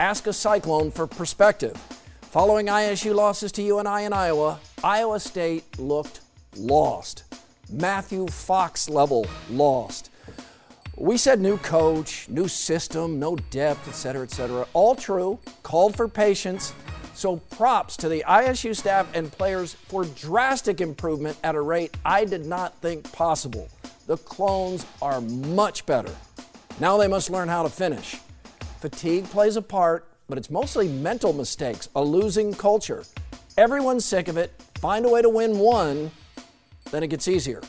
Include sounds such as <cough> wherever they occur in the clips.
Ask a Cyclone for perspective. Following ISU losses to UNI and Iowa, Iowa State looked lost. Matthew Fox level lost. We said new coach, new system, no depth, etc., etc. All true. Called for patience. So props to the ISU staff and players for drastic improvement at a rate I did not think possible. The clones are much better. Now they must learn how to finish. Fatigue plays a part, but it's mostly mental mistakes, a losing culture. Everyone's sick of it. Find a way to win one, then it gets easier.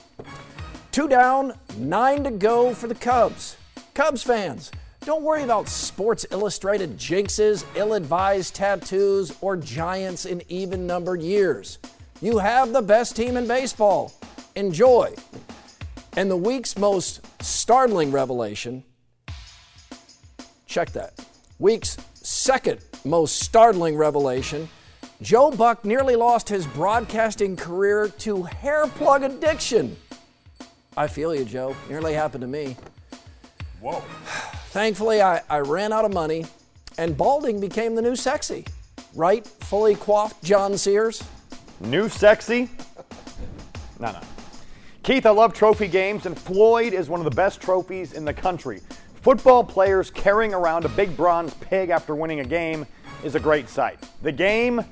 Two down, nine to go for the Cubs. Cubs fans, don't worry about Sports Illustrated jinxes, ill advised tattoos, or giants in even numbered years. You have the best team in baseball. Enjoy. And the week's most startling revelation check that. Week's second most startling revelation Joe Buck nearly lost his broadcasting career to hair plug addiction. I feel you, Joe. Nearly happened to me. Whoa. Thankfully, I, I ran out of money, and balding became the new sexy. Right? Fully coiffed John Sears? New sexy? No, no. Keith, I love trophy games, and Floyd is one of the best trophies in the country. Football players carrying around a big bronze pig after winning a game is a great sight. The game,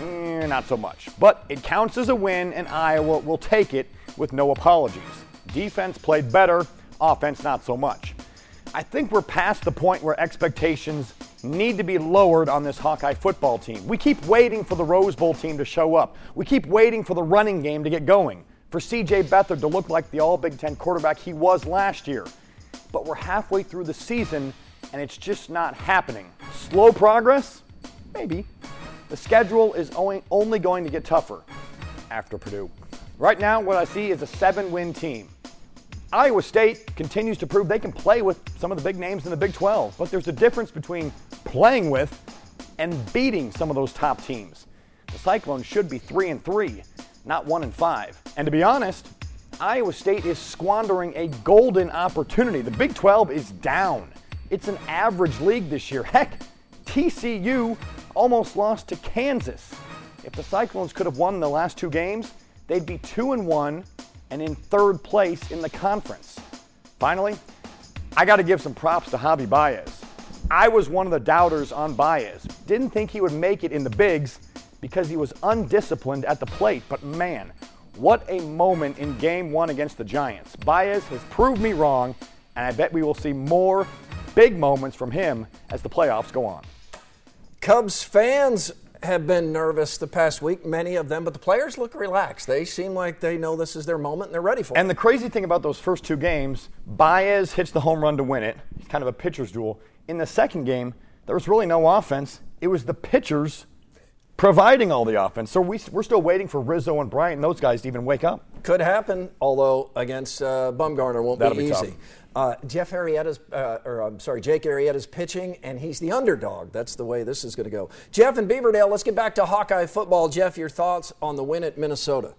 eh, not so much. But it counts as a win, and Iowa will take it with no apologies. Defense played better, offense not so much. I think we're past the point where expectations need to be lowered on this Hawkeye football team. We keep waiting for the Rose Bowl team to show up. We keep waiting for the running game to get going, for CJ Beathard to look like the All Big Ten quarterback he was last year. But we're halfway through the season and it's just not happening. Slow progress? Maybe. The schedule is only going to get tougher after Purdue. Right now, what I see is a seven win team. Iowa State continues to prove they can play with some of the big names in the Big 12, but there's a difference between playing with and beating some of those top teams. The Cyclones should be 3 and 3, not 1 and 5. And to be honest, Iowa State is squandering a golden opportunity. The Big 12 is down. It's an average league this year. <laughs> Heck, TCU almost lost to Kansas. If the Cyclones could have won the last two games, they'd be 2 and 1 and in third place in the conference. Finally, I got to give some props to Javi Baez. I was one of the doubters on Baez. Didn't think he would make it in the bigs because he was undisciplined at the plate, but man, what a moment in game one against the Giants. Baez has proved me wrong, and I bet we will see more big moments from him as the playoffs go on. Cubs fans have been nervous the past week, many of them, but the players look relaxed. They seem like they know this is their moment and they're ready for it. And the crazy thing about those first two games, Baez hits the home run to win it. It's kind of a pitcher's duel. In the second game, there was really no offense. It was the pitchers providing all the offense. So we, we're still waiting for Rizzo and Bryant and those guys to even wake up. Could happen, although against uh, Bumgarner won't That'll be, be easy. Uh, Jeff Arrieta's, uh, or I'm sorry, Jake Arrieta's pitching, and he's the underdog. That's the way this is going to go. Jeff and Beaverdale, let's get back to Hawkeye football. Jeff, your thoughts on the win at Minnesota?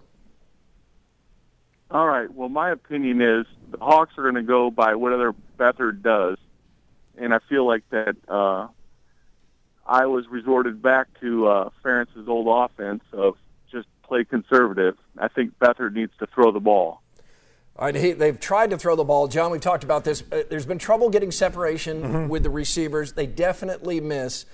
All right. Well, my opinion is the Hawks are going to go by whatever Beathard does, and I feel like that uh, I was resorted back to uh, Ferentz's old offense of just play conservative. I think Beathard needs to throw the ball. All right, he, they've tried to throw the ball. John, we've talked about this. Uh, there's been trouble getting separation mm-hmm. with the receivers. They definitely miss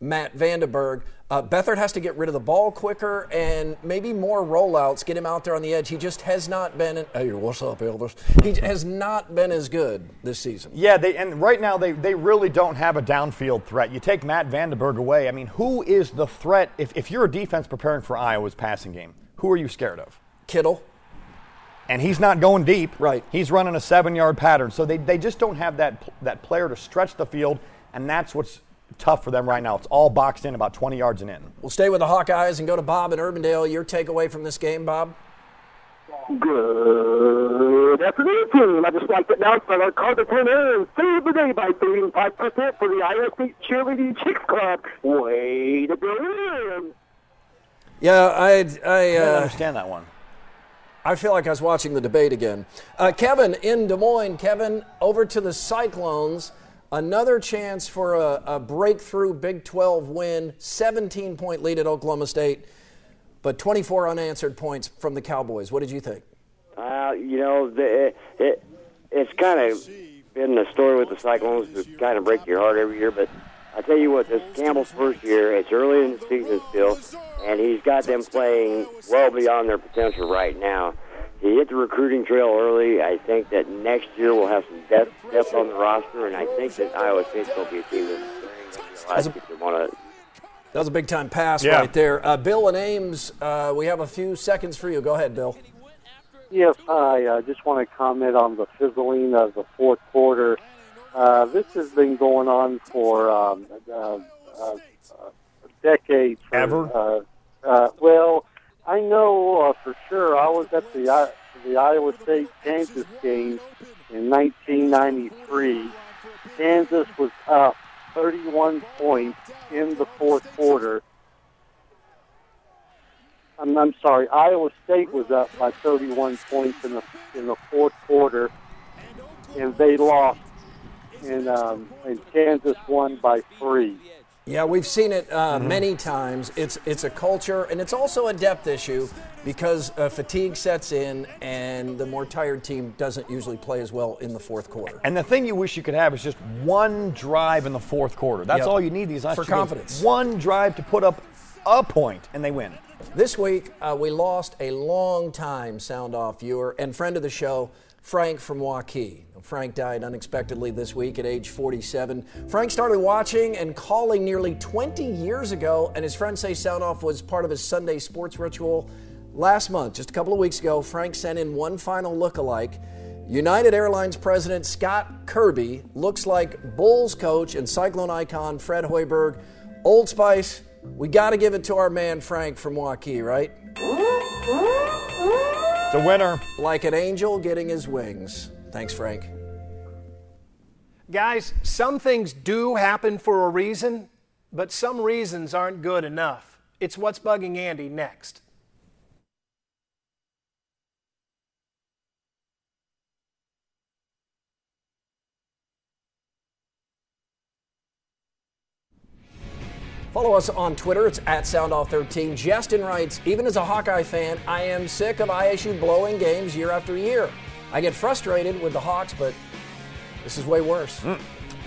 Matt VandeBerg. Uh, Beathard has to get rid of the ball quicker and maybe more rollouts, get him out there on the edge. He just has not been. Hey, what's up, Elvis? He has not been as good this season. Yeah, they, and right now they, they really don't have a downfield threat. You take Matt VandeBerg away. I mean, who is the threat? If, if you're a defense preparing for Iowa's passing game, who are you scared of? Kittle and he's not going deep. Right. He's running a seven yard pattern. So they, they just don't have that, that player to stretch the field, and that's what's tough for them right now. It's all boxed in about 20 yards and in. We'll stay with the Hawkeyes and go to Bob in Urbandale. Your takeaway from this game, Bob? Good afternoon, team. I just like to announce that our Carter winner and saved the day by beating 5% for the Iowa State Cheerleading Chicks Club. Way to go, Yeah, I, I, I uh, understand that one. I feel like I was watching the debate again. Uh, Kevin in Des Moines. Kevin, over to the Cyclones. Another chance for a, a breakthrough Big 12 win. 17 point lead at Oklahoma State, but 24 unanswered points from the Cowboys. What did you think? Uh, you know, the, it, it it's kind of been the story with the Cyclones to kind of break your heart every year. But I tell you what, this Campbell's first year. It's early in the season still, and he's got them playing well beyond their potential right now. He hit the recruiting trail early. I think that next year we'll have some depth, depth on the roster, and I think that Iowa State's going to be a team that's going to want to That was a big time pass Yeah. right there. Uh, Bill and Ames, uh, we have a few seconds for you. Go ahead, Bill. Yes, I uh, just want to comment on the fizzling of the fourth quarter. Uh, this has been going on for um, uh, uh, decades. For, Ever? Uh, uh, well, I know uh, for sure. I was at the I the Iowa State Kansas game in 1993. Kansas was up 31 points in the fourth quarter. I'm, I'm sorry, Iowa State was up by 31 points in the in the fourth quarter, and they lost, and um, and Kansas won by three. Yeah, we've seen it uh, many times. It's it's a culture, and it's also a depth issue because uh, fatigue sets in, and the more tired team doesn't usually play as well in the fourth quarter. And the thing you wish you could have is just one drive in the fourth quarter. That's Yep. all you need these last For two games. confidence. One drive to put up a point, and they win. This week, uh, we lost a long-time sound off viewer and friend of the show, Frank from Waukee. Frank died unexpectedly this week at age 47. Frank started watching and calling nearly 20 years ago, and his friends say sound off was part of his Sunday sports ritual. Last month, just a couple of weeks ago, Frank sent in one final look-alike. United Airlines president Scott Kirby looks like Bulls coach and Cyclone icon Fred Hoiberg. Old Spice, we got to give it to our man Frank from Waukee, right? It's a winner. Like an angel getting his wings. Thanks, Frank. Guys, some things do happen for a reason, but some reasons aren't good enough. It's what's bugging Andy next. Follow us on Twitter. It's at SoundOff13. Justin writes, even as a Hawkeye fan, I am sick of ISU blowing games year after year. I get frustrated with the Hawks, but this is way worse. Mm.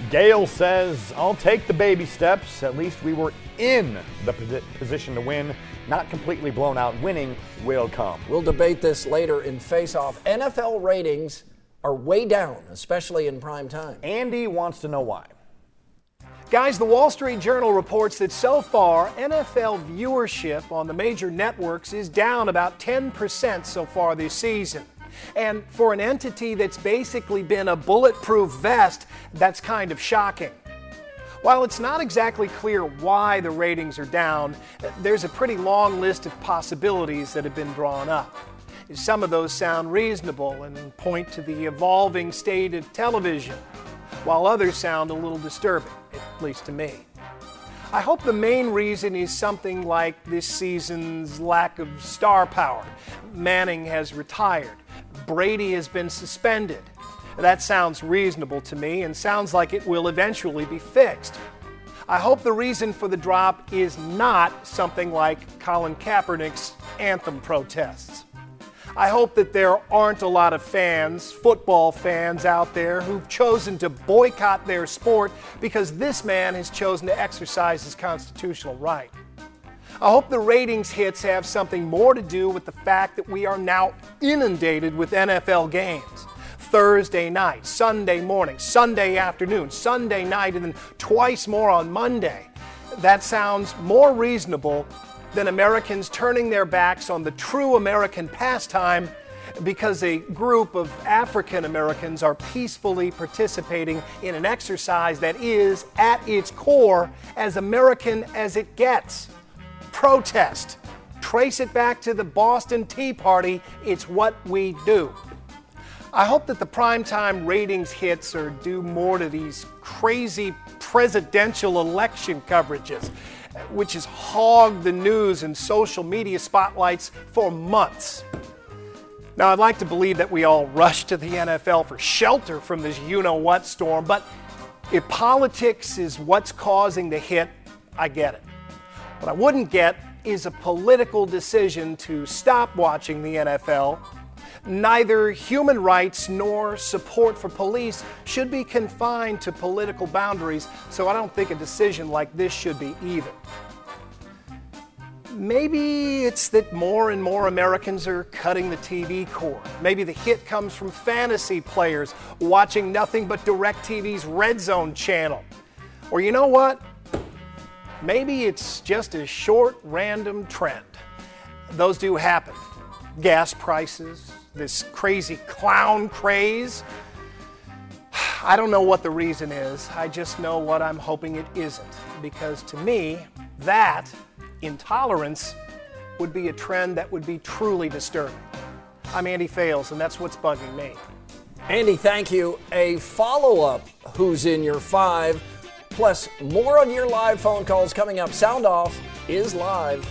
Gail says, I'll take the baby steps. At least we were in the position to win, not completely blown out. Winning will come. We'll debate this later in Face Off. NFL ratings are way down, especially in prime time. Andy wants to know why. Guys, the Wall Street Journal reports that so far, NFL viewership on the major networks is down about 10% so far this season. And for an entity that's basically been a bulletproof vest, that's kind of shocking. While it's not exactly clear why the ratings are down, there's a pretty long list of possibilities that have been drawn up. Some of those sound reasonable and point to the evolving state of television, while others sound a little disturbing, at least to me. I hope the main reason is something like this season's lack of star power. Manning has retired. Brady has been suspended. That sounds reasonable to me and sounds like it will eventually be fixed. I hope the reason for the drop is not something like Colin Kaepernick's anthem protests. I hope that there aren't a lot of fans, football fans out there, who've chosen to boycott their sport because this man has chosen to exercise his constitutional right. I hope the ratings hits have something more to do with the fact that we are now inundated with NFL games. Thursday night, Sunday morning, Sunday afternoon, Sunday night, and then twice more on Monday. That sounds more reasonable than Americans turning their backs on the true American pastime because a group of African Americans are peacefully participating in an exercise that is, at its core, as American as it gets protest. Trace it back to the Boston Tea Party, it's what we do. I hope that the primetime ratings hits are due more to these crazy presidential election coverages, which has hogged the news and social media spotlights for months. Now, I'd like to believe that we all rush to the NFL for shelter from this you know what storm, but if politics is what's causing the hit, I get it. What I wouldn't get is a political decision to stop watching the NFL Neither human rights nor support for police should be confined to political boundaries, so I don't think a decision like this should be either. Maybe it's that more and more Americans are cutting the TV cord. Maybe the hit comes from fantasy players watching nothing but DirecTV's Red Zone channel. Or you know what? Maybe it's just a short, random trend. Those do happen. Gas prices, this crazy clown craze. <sighs> I don't know what the reason is. I just know what I'm hoping it isn't. Because to me, that intolerance would be a trend that would be truly disturbing. I'm Andy Fales, and that's what's bugging me. Andy, thank you. A follow up Who's in Your Five, plus more of your live phone calls coming up. Sound Off is live.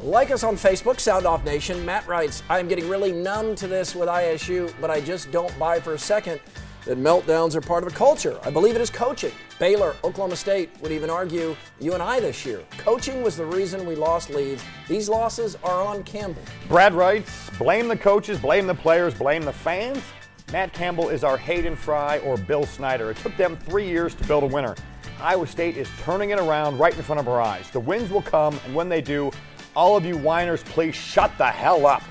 Like us on Facebook, Sound Off Nation. Matt writes, I'm getting really numb to this with ISU, but I just don't buy for a second that meltdowns are part of a culture. I believe it is coaching. Baylor, Oklahoma State would even argue you and I this year. Coaching was the reason we lost leads. These losses are on Campbell. Brad writes, blame the coaches, blame the players, blame the fans. Matt Campbell is our Hayden Fry or Bill Snyder. It took them three years to build a winner. Iowa State is turning it around right in front of our eyes. The wins will come, and when they do, all of you whiners, please shut the hell up.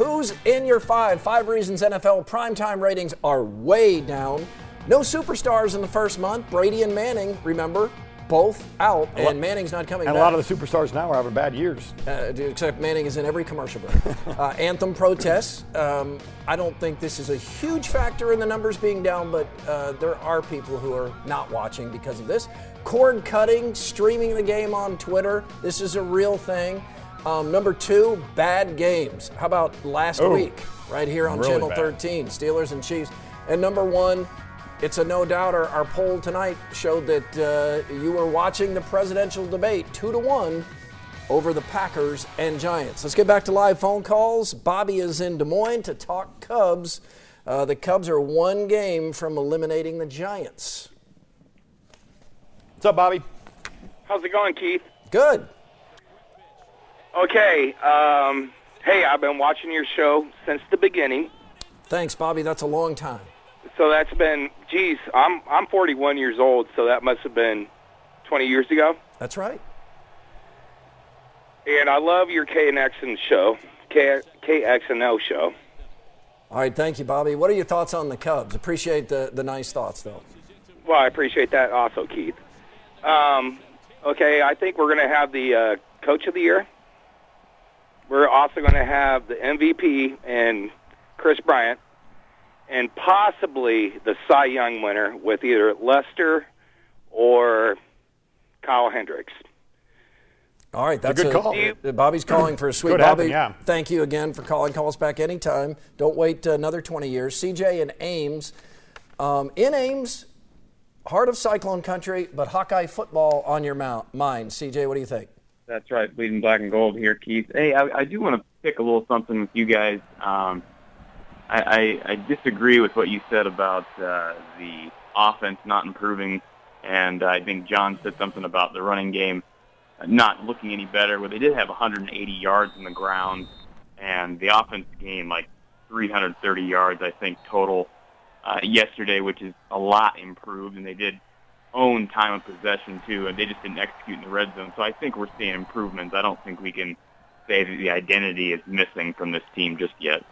Who's in your five? Five reasons NFL primetime ratings are way down. No superstars in the first month. Brady and Manning, remember, both out, and Manning's not coming and back. a lot of the superstars now are having bad years. Uh, except Manning is in every commercial break. <laughs> uh, anthem protests. Um, I don't think this is a huge factor in the numbers being down, but uh, there are people who are not watching because of this. Cord cutting, streaming the game on Twitter. This is a real thing. Um, number two, bad games. How about last Ooh, week, right here on really Channel bad. 13, Steelers and Chiefs. And number one, it's a no doubt. Our, our poll tonight showed that uh, you were watching the presidential debate two to one over the Packers and Giants. Let's get back to live phone calls. Bobby is in Des Moines to talk Cubs. Uh, the Cubs are one game from eliminating the Giants. What's up, Bobby? How's it going, Keith? Good. Okay. Um, hey, I've been watching your show since the beginning. Thanks, Bobby. That's a long time. So that's been, geez, I'm I'm 41 years old, so that must have been 20 years ago. That's right. And I love your KNX and show, K KXNO show. All right, thank you, Bobby. What are your thoughts on the Cubs? Appreciate the, the nice thoughts, though. Well, I appreciate that also, Keith. Um, okay, I think we're going to have the uh, Coach of the Year. We're also going to have the MVP and Kris Bryant, and possibly the Cy Young winner with either Lester or Kyle Hendricks. All right, that's a good call. uh, Bobby's calling for a sweet. Could Bobby, happen, yeah. thank you again for calling. Call us back anytime. Don't wait another 20 years. CJ in Ames. Um, in Ames, heart of Cyclone Country, but Hawkeye football on your mount, mind. CJ, what do you think? That's right, bleeding black and gold here, Keith. Hey, I, I do want to pick a little something with you guys. Um, I, I, I disagree with what you said about uh, the offense not improving, and I think John said something about the running game not looking any better. Where they did have 180 yards in the ground, and the offense gained like 330 yards, I think, total uh, yesterday, which is a lot improved, and they did own time of possession too, and they just didn't execute in the red zone. So I think we're seeing improvements. I don't think we can say that the identity is missing from this team just yet.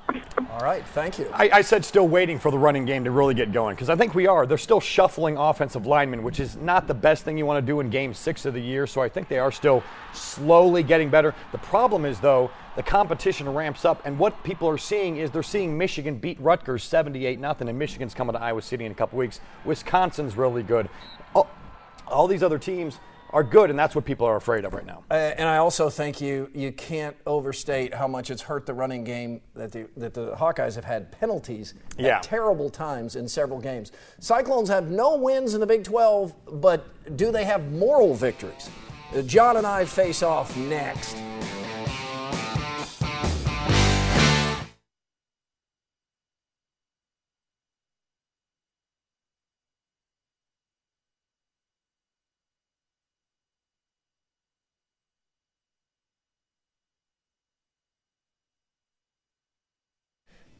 All right, thank you. I, I said still waiting for the running game to really get going because I think we are. They're still shuffling offensive linemen, which is not the best thing you want to do in game six of the year. So I think they are still slowly getting better. The problem is, though, the competition ramps up, and what people are seeing is they're seeing Michigan beat Rutgers 78 0 and Michigan's coming to Iowa City in a couple weeks. Wisconsin's really good. All, all these other teams are good, and that's what people are afraid of right now. Uh, and I also think you you can't overstate how much it's hurt the running game that the that the Hawkeyes have had penalties Yeah. at terrible times in several games. Cyclones have no wins in the Big 12, but do they have moral victories? Uh, John and I face off next.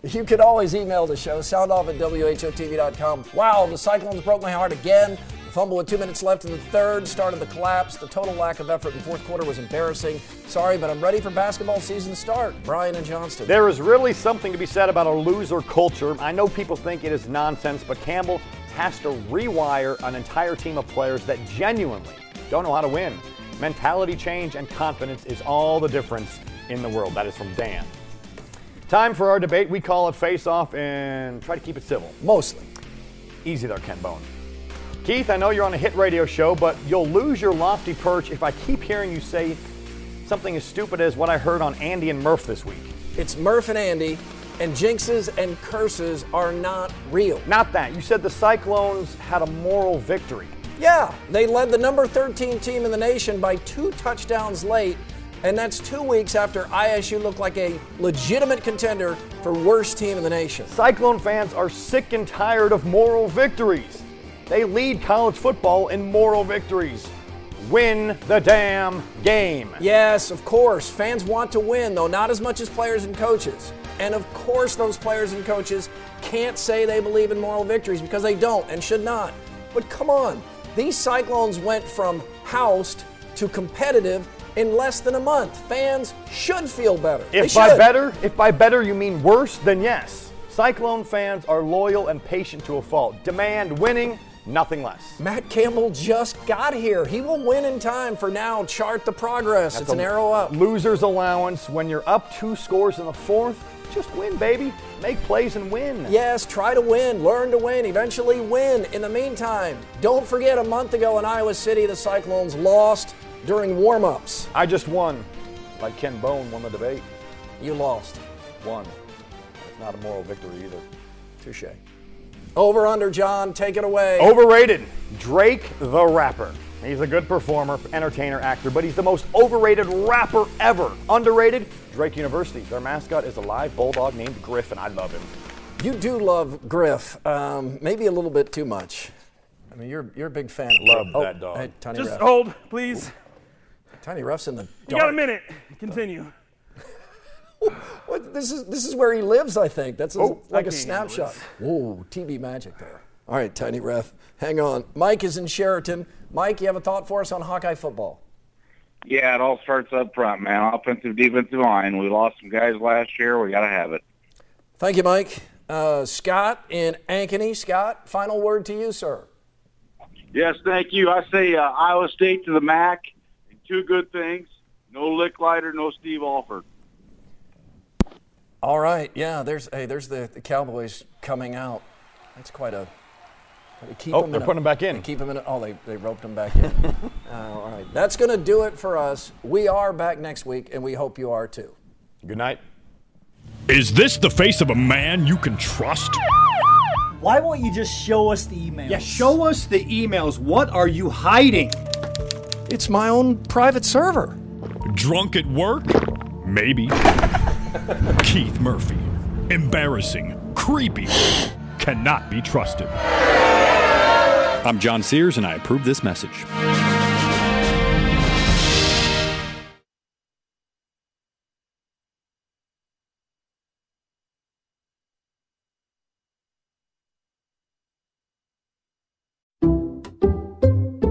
You can always email the show, soundoff at WHOTV.com. Wow, the Cyclones broke my heart again. Fumble with two minutes left in the third, started the collapse. The total lack of effort in the fourth quarter was embarrassing. Sorry, but I'm ready for basketball season to start. Brian and Johnston. There is really something to be said about a loser culture. I know people think it is nonsense, but Campbell has to rewire an entire team of players that genuinely don't know how to win. Mentality change and confidence is all the difference in the world. That is from Dan. Time for our debate. We call it face off and try to keep it civil. Mostly. Easy there, Ken Bone. Keith, I know you're on a hit radio show, but you'll lose your lofty perch if I keep hearing you say something as stupid as what I heard on Andy and Murph this week. It's Murph and Andy, and jinxes and curses are not real. Not that. You said the Cyclones had a moral victory. Yeah, they led the number 13 team in the nation by two touchdowns late, and that's two weeks after ISU looked like a legitimate contender for worst team in the nation. Cyclone fans are sick and tired of moral victories. They lead college football in moral victories. Win the damn game. Yes, of course. Fans want to win, though not as much as players and coaches. And of course, those players and coaches can't say they believe in moral victories because they don't and should not. But come on, these Cyclones went from housed to competitive in less than a month. Fans should feel better. If by better, if by better you mean worse, then yes. Cyclone fans are loyal and patient to a fault. Demand winning, nothing less. Matt Campbell just got here. He will win in time. For now, chart the progress. it's an arrow up. Loser's allowance. When you're up two scores in the fourth, just win, baby. Make plays and win. Yes, try to win, learn to win, eventually win. In the meantime, don't forget a month ago in Iowa City, the Cyclones lost during warm-ups. I just won. Like Ken Bone won the debate. You lost. Won. It's not a moral victory either. Touche. Over under, John. Take it away. Overrated. Drake the rapper. He's a good performer, entertainer, actor, but he's the most overrated rapper ever. Underrated. Drake University. Their mascot is a live bulldog named Griff, and I love him. You do love Griff, um, maybe a little bit too much. I mean, you're you're a big fan. Of Love Griff. that dog. Hey, Tiny Just Ref. hold, please. Tiny Ref's in the You dark. got a minute. Continue. <laughs> What, this is this is where he lives, I think. That's a, Oh, like a snapshot. Whoa, TV magic there. All right, Tiny Ref, hang on. Mike is in Sheraton. Mike, you have a thought for us on Hawkeye football? Yeah, it all starts up front, man. Offensive, defensive line. We lost some guys last year. We got to have it. Thank you, Mike. Uh, Scott in Ankeny. Scott, final word to you, sir. Yes, thank you. I say uh, Iowa State to the MAC. And two good things: no Lickliter, no Steve Alford. All right, yeah. There's hey, there's the, the Cowboys coming out. That's quite a. they Keep Oh, them they're in a- putting them back in. they Keep them in. A, oh, they, they roped them back in. uh, <laughs> all right, that's going to do it for us. We are back next week, and we hope you are too. Good night. Is this the face of a man you can trust? Why won't you just show us the emails? Yeah, show us the emails. What are you hiding? It's my own private server. Drunk at work? Maybe. Keith Murphy. Embarrassing. Creepy. Cannot be trusted. I'm John Sears, and I approve this message.